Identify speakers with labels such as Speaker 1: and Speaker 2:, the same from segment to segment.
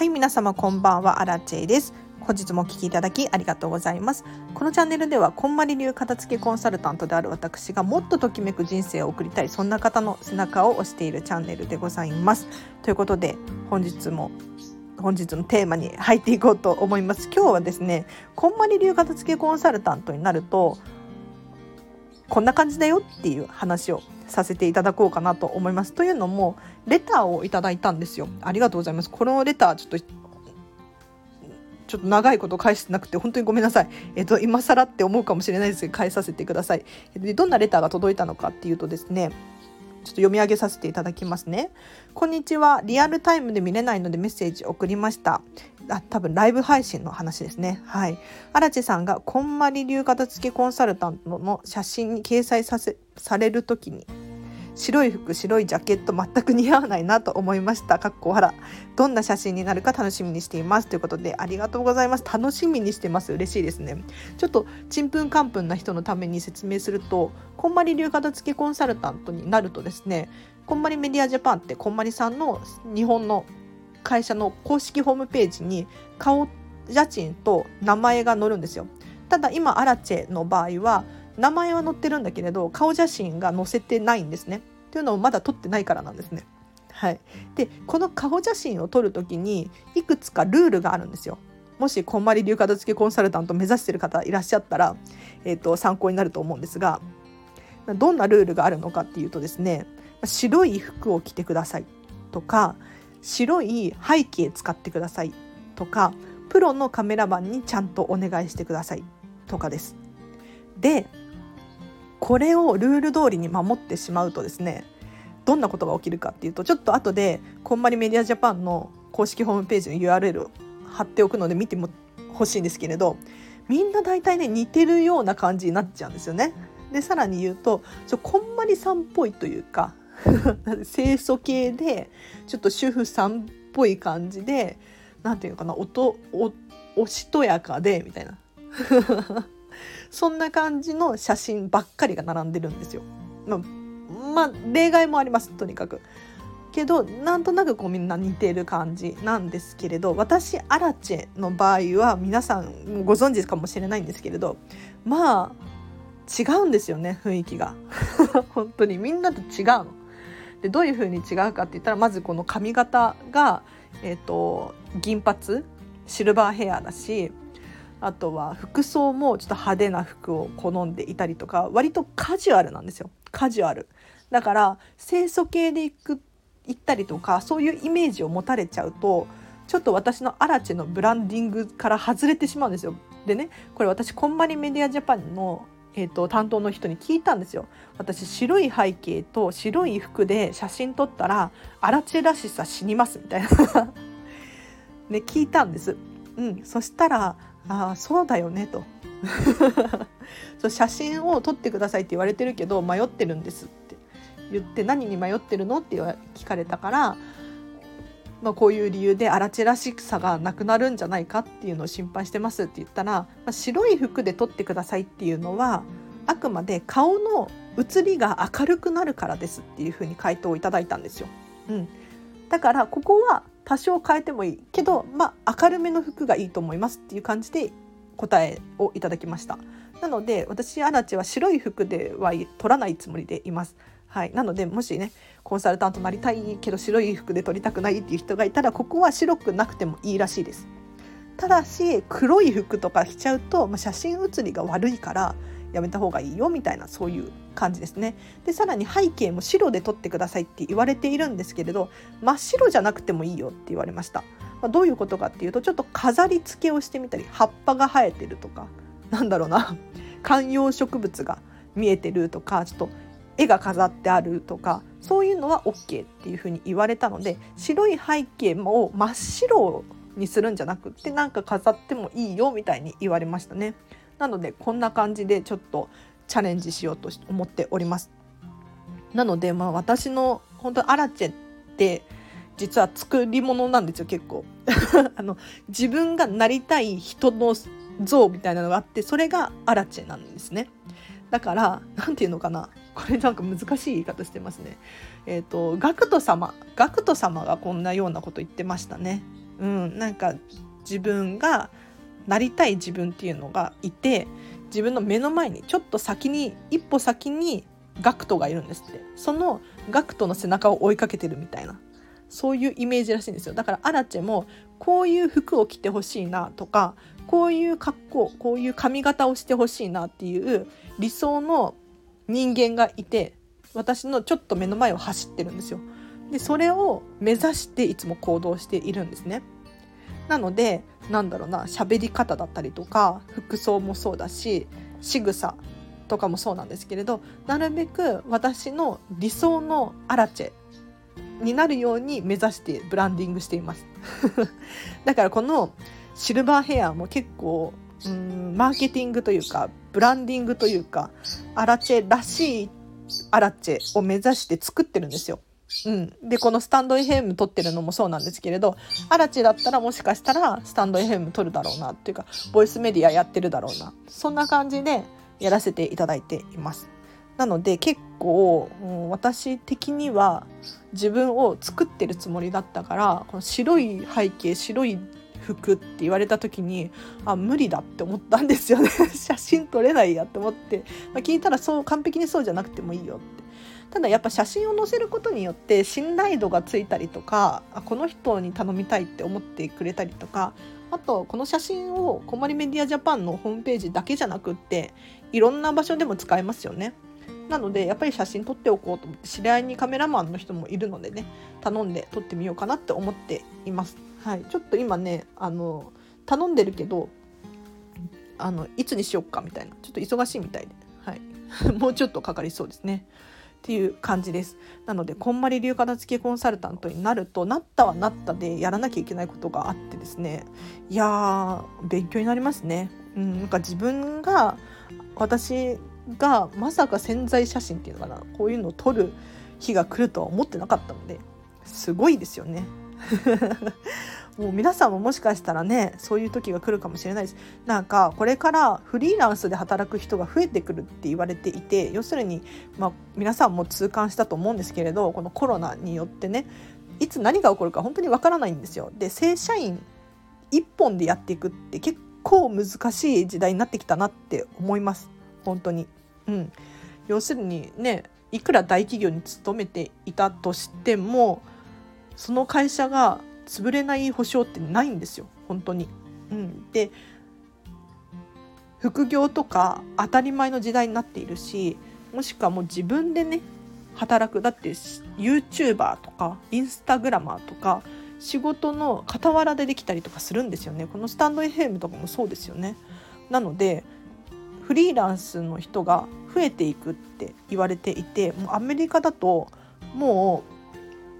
Speaker 1: はい皆様こんばんはアラチェです。本日もお聞きいただきありがとうございます。このチャンネルではこんまり流片付けコンサルタントである私がもっとときめく人生を送りたいそんな方の背中を押しているチャンネルでございます。ということで本日も本日のテーマに入っていこうと思います。今日はですねこんまり流片付けコンサルタントになるとこんな感じだよっていう話をさせていただこうかなと思います。というのもレターをいただいたんですよ。ありがとうございます。このレターちょっとちょっと長いこと返してなくて本当にごめんなさい。えっと今更って思うかもしれないですけど返させてください。でどんなレターが届いたのかっていうとですね。ちょっと読み上げさせていただきますね。こんにちは。リアルタイムで見れないのでメッセージ送りました。あ、多分ライブ配信の話ですね。はい。荒地さんがこんまり流片付けコンサルタントの写真に掲載させされる時に白い服白いジャケット全く似合わないなと思いました。かっこ笑。どんな写真になるか楽しみにしています。ということでありがとうございます。楽しみにしてます。嬉しいですね。ちょっとちんぷんかんぷんな人のために説明するとこんまり流片付けコンサルタントになるとですねこんまりメディアジャパンってこんまりさんの日本の会社の公式ホームページに顔写真と名前が載るんですよただ今アラチェの場合は名前は載ってるんだけれど顔写真が載せてないんですねというのをまだ撮ってないからなんですね。はい、でこの顔写真を撮る時にいくつかルールがあるんですよ。もしこんまり流片付けコンサルタント目指してる方いらっしゃったら、えーと、参考になると思うんですがどんなルールがあるのかっていうとですね白い服を着てくださいとか白い背景使ってくださいとかプロのカメラマンにちゃんとお願いしてくださいとかです。でこれをルール通りに守ってしまうとですねどんなことが起きるかっていうとちょっと後でこんまりメディアジャパンの公式ホームページの URL を貼っておくので見ても欲しいんですけれどみんな大体ね似てるような感じになっちゃうんですよね。でさらに言うとちょこんまりさんっぽいというか 清楚系でちょっと主婦さんっぽい感じで何て言うのかなおとおおしとやかでみたいな そんな感じの写真ばっかりが並んでるんですよ。ま、まあ、例外もありますとにかく。けどなんとなくこうみんな似てる感じなんですけれど私アラチェの場合は皆さんご存知かもしれないんですけれどまあ違うんですよね雰囲気が 本当にみんなと違うの。でどういう風に違うかって言ったらまずこの髪型が、えーと銀髪シルバーヘアだしあとは服装もちょっと派手な服を好んでいたりとか割とカジュアルなんですよ。カジュアル。だから清楚系で行く行ったりとかそういうイメージを持たれちゃうとちょっと私のアラチェのブランディングから外れてしまうんですよ。でねこれ私こんまりメディアジャパンのえーと、担当の人に聞いたんですよ。私白い背景と白い服で写真撮ったらアラチェらしさ死にますみたいな。ね聞いたんです。うんそしたらああそうだよねと。そう写真を撮ってくださいって言われてるけど迷ってるんですって。言って何に迷ってるのって聞かれたから、まあ、こういう理由で荒地らしさがなくなるんじゃないかっていうのを心配してますって言ったら、まあ、白い服で撮ってくださいっていうのはあくまで顔の写りが明るくなるからですっていうふうに回答をいただいたんですよ。うん、だからここは多少変えてもいいけど、まあ、明るめの服がいいと思いますっていう感じで答えをいただきました。なので私アラチは白い服では取らないつもりでいます。はい、なのでもしねコンサルタントなりたいけど白い服で撮りたくないっていう人がいたらここは白くなくてもいいらしいですただし黒い服とか着ちゃうと、まあ、写真写りが悪いからやめた方がいいよみたいなそういう感じですね。でさらに背景も白で撮ってくださいって言われているんですけれど真っ白じゃなくてもいいよって言われました。まあ、どういうことかっていうとちょっと飾り付けをしてみたり葉っぱが生えてるとかなんだろうな観葉植物が見えてるとかちょっと絵が飾ってあるとかそういうのは OK っていうふうに言われたので白い背景も真っ白にするんじゃなくってなんか飾ってもいいよみたいに言われましたね。なのでこんな感じでちょっとチャレンジしようと思っております。なのでまあ私の本当アラチェって実は作り物なんですよ結構 あの自分がなりたい人の像みたいなのがあってそれがアラチェなんですねだから何て言うのかなこれなんか難しい言い方してますね。えっ、ー、とガクト様。ガクト様がこんなようなこと言ってましたね。うん、なんか自分がなりたい自分っていうのがいて自分の目の前にちょっと先に一歩先にガクトがいるんですって。そのガクトの背中を追いかけてるみたいな。そういうイメージらしいんですよ。だからアラチェもこういう服を着てほしいなとかこういう格好こういう髪型をしてほしいなっていう理想の人間がいて私のちょっと目の前を走ってるんですよ。でそれを目指していつも行動しているんですね。なのでなんだろうな喋り方だったりとか服装もそうだし仕草とかもそうなんですけれどなるべく私の理想のアラチェになるように目指してブランディングしています だからこのシルバーヘアも結構うんマーケティングというかブランディングというかアラチェらしいアラチェを目指して作ってるんですよ。うん、でこのスタンド FM 撮ってるのもそうなんですけれどアラチェだったらもしかしたらスタンド FM 撮るだろうなっていうかボイスメディアやってるだろうなそんな感じでやらせていただいています。なので結構、うん、私的には自分を作ってるつもりだったからこの白い背景白い服って言われた時にあ無理だって思ったんですよね。写真撮れないやって思って、まあ、聞いたらそう完璧にそうじゃなくてもいいよって。ただやっぱ写真を載せることによって信頼度がついたりとかあこの人に頼みたいって思ってくれたりとかあとこの写真をこまりメディアジャパンのホームページだけじゃなくっていろんな場所でも使えますよね。なのでやっぱり写真撮っておこうと思って知り合いにカメラマンの人もいるのでね頼んで撮ってみようかなって思っています。はい、ちょっと今ねあの頼んでるけどあのいつにしよっかみたいなちょっと忙しいみたいで、はい、もうちょっとかかりそうですね。っていう感じですなのでこんまり流片付けコンサルタントになるとなったはなったでやらなきゃいけないことがあってですねいやー勉強になりますね。うん、なんか自分が私がまさか潜在写真っていうのかな？こういうのを撮る日が来るとは思ってなかったのですごいですよね。もう皆さんももしかしたらねそういう時が来るかもしれないですなんかこれからフリーランスで働く人が増えてくるって言われていて要するに、まあ、皆さんも痛感したと思うんですけれどこのコロナによってねいつ何が起こるか本当にわからないんですよ。で正社員一本でやっていくって結構難しい時代になってきたなって思います本当に。うん、要するにねいくら大企業に勤めていたとしてもその会社が潰れない保証ってないんですよ。本当に。うん、で副業とか当たり前の時代になっているしもしくはもう自分でね働く。だって YouTuber とかインスタグラマーとか仕事の傍らでできたりとかするんですよね。このスタンド FM とかもそうですよね。なのでフリーランスの人が増えていくって言われていてもうアメリカだとも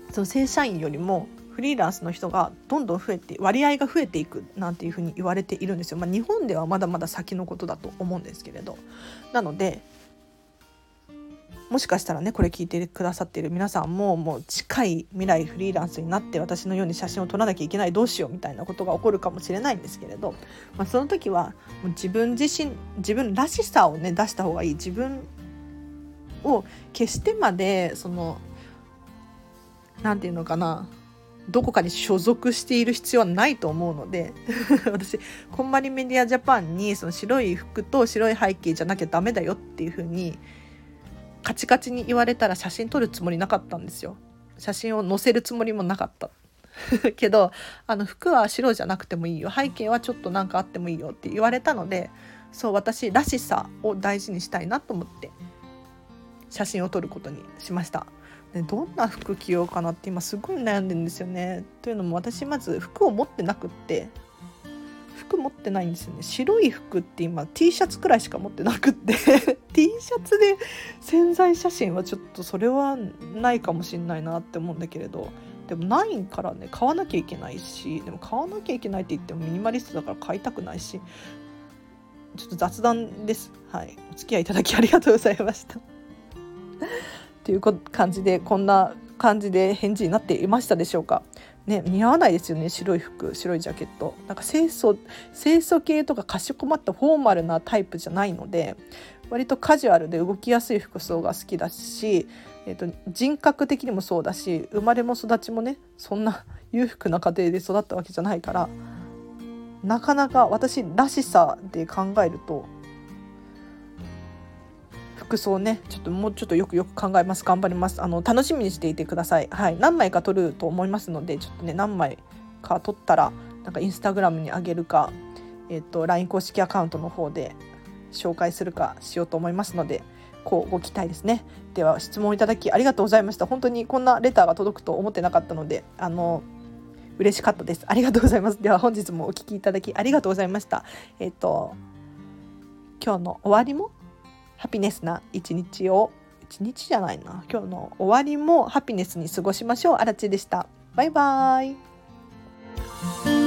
Speaker 1: うその正社員よりもフリーランスの人がどんどん増えて割合が増えていくなんていうふうに言われているんですよ。まあ、日本ではまだまだ先のことだと思うんですけれどなのでもしかしたらねこれ聞いてくださっている皆さんももう近い未来フリーランスになって私のように写真を撮らなきゃいけないどうしようみたいなことが起こるかもしれないんですけれど、まあ、その時はもう自分自身自分らしさをね出した方がいい自分を決してまでその何て言うのかなどこかに所属している必要はないと思うので 私こんまりメディアジャパンにその白い服と白い背景じゃなきゃダメだよっていうふうにカチカチに言われたら写真撮るつもりなかったんですよ写真を載せるつもりもなかった けどあの服は白じゃなくてもいいよ背景はちょっと何かあってもいいよって言われたのでそう私らしさを大事にしたいなと思って写真を撮ることにしました。でどんな服着ようかなって今すごい悩んでるんですよね。というのも私まず服を持ってなくって服持ってないんですよね。白い服って今 T シャツくらいしか持ってなくって。T シャツで潜在写真はちょっとそれはないかもしんないなって思うんだけれど。でもないからね買わなきゃいけないしでも買わなきゃいけないって言ってもミニマリストだから買いたくないし。ちょっと雑談です。はい。お付き合いいただきありがとうございました。っていう感じでこんな感じで返事になっていましたでしょうか？ね、似合わないですよね。白い服白いジャケット。なんか清楚清楚系とかかしこまったフォーマルなタイプじゃないので割とカジュアルで動きやすい服装が好きだし、えーと、人格的にもそうだし生まれも育ちもねそんな裕福な家庭で育ったわけじゃないからなかなか私らしさで考えると服装ねちょっともうちょっとよくよく考えます。頑張ります。あの楽しみにしていてください。はい。何枚か撮ると思いますのでちょっとね何枚か撮ったらなんかインスタグラムにあげるかえっ、と LINE 公式アカウントの方で紹介するかしようと思いますのでこうご期待ですね。では質問いただきありがとうございました。本当にこんなレターが届くと思ってなかったのであの嬉しかったです。ありがとうございます。では本日もお聞きいただきありがとうございました。えっ、と今日の終わりもハピネスな一日を。一日じゃないな。今日の終わりもハピネスに過ごしましょう。あらちでした。バイバーイ。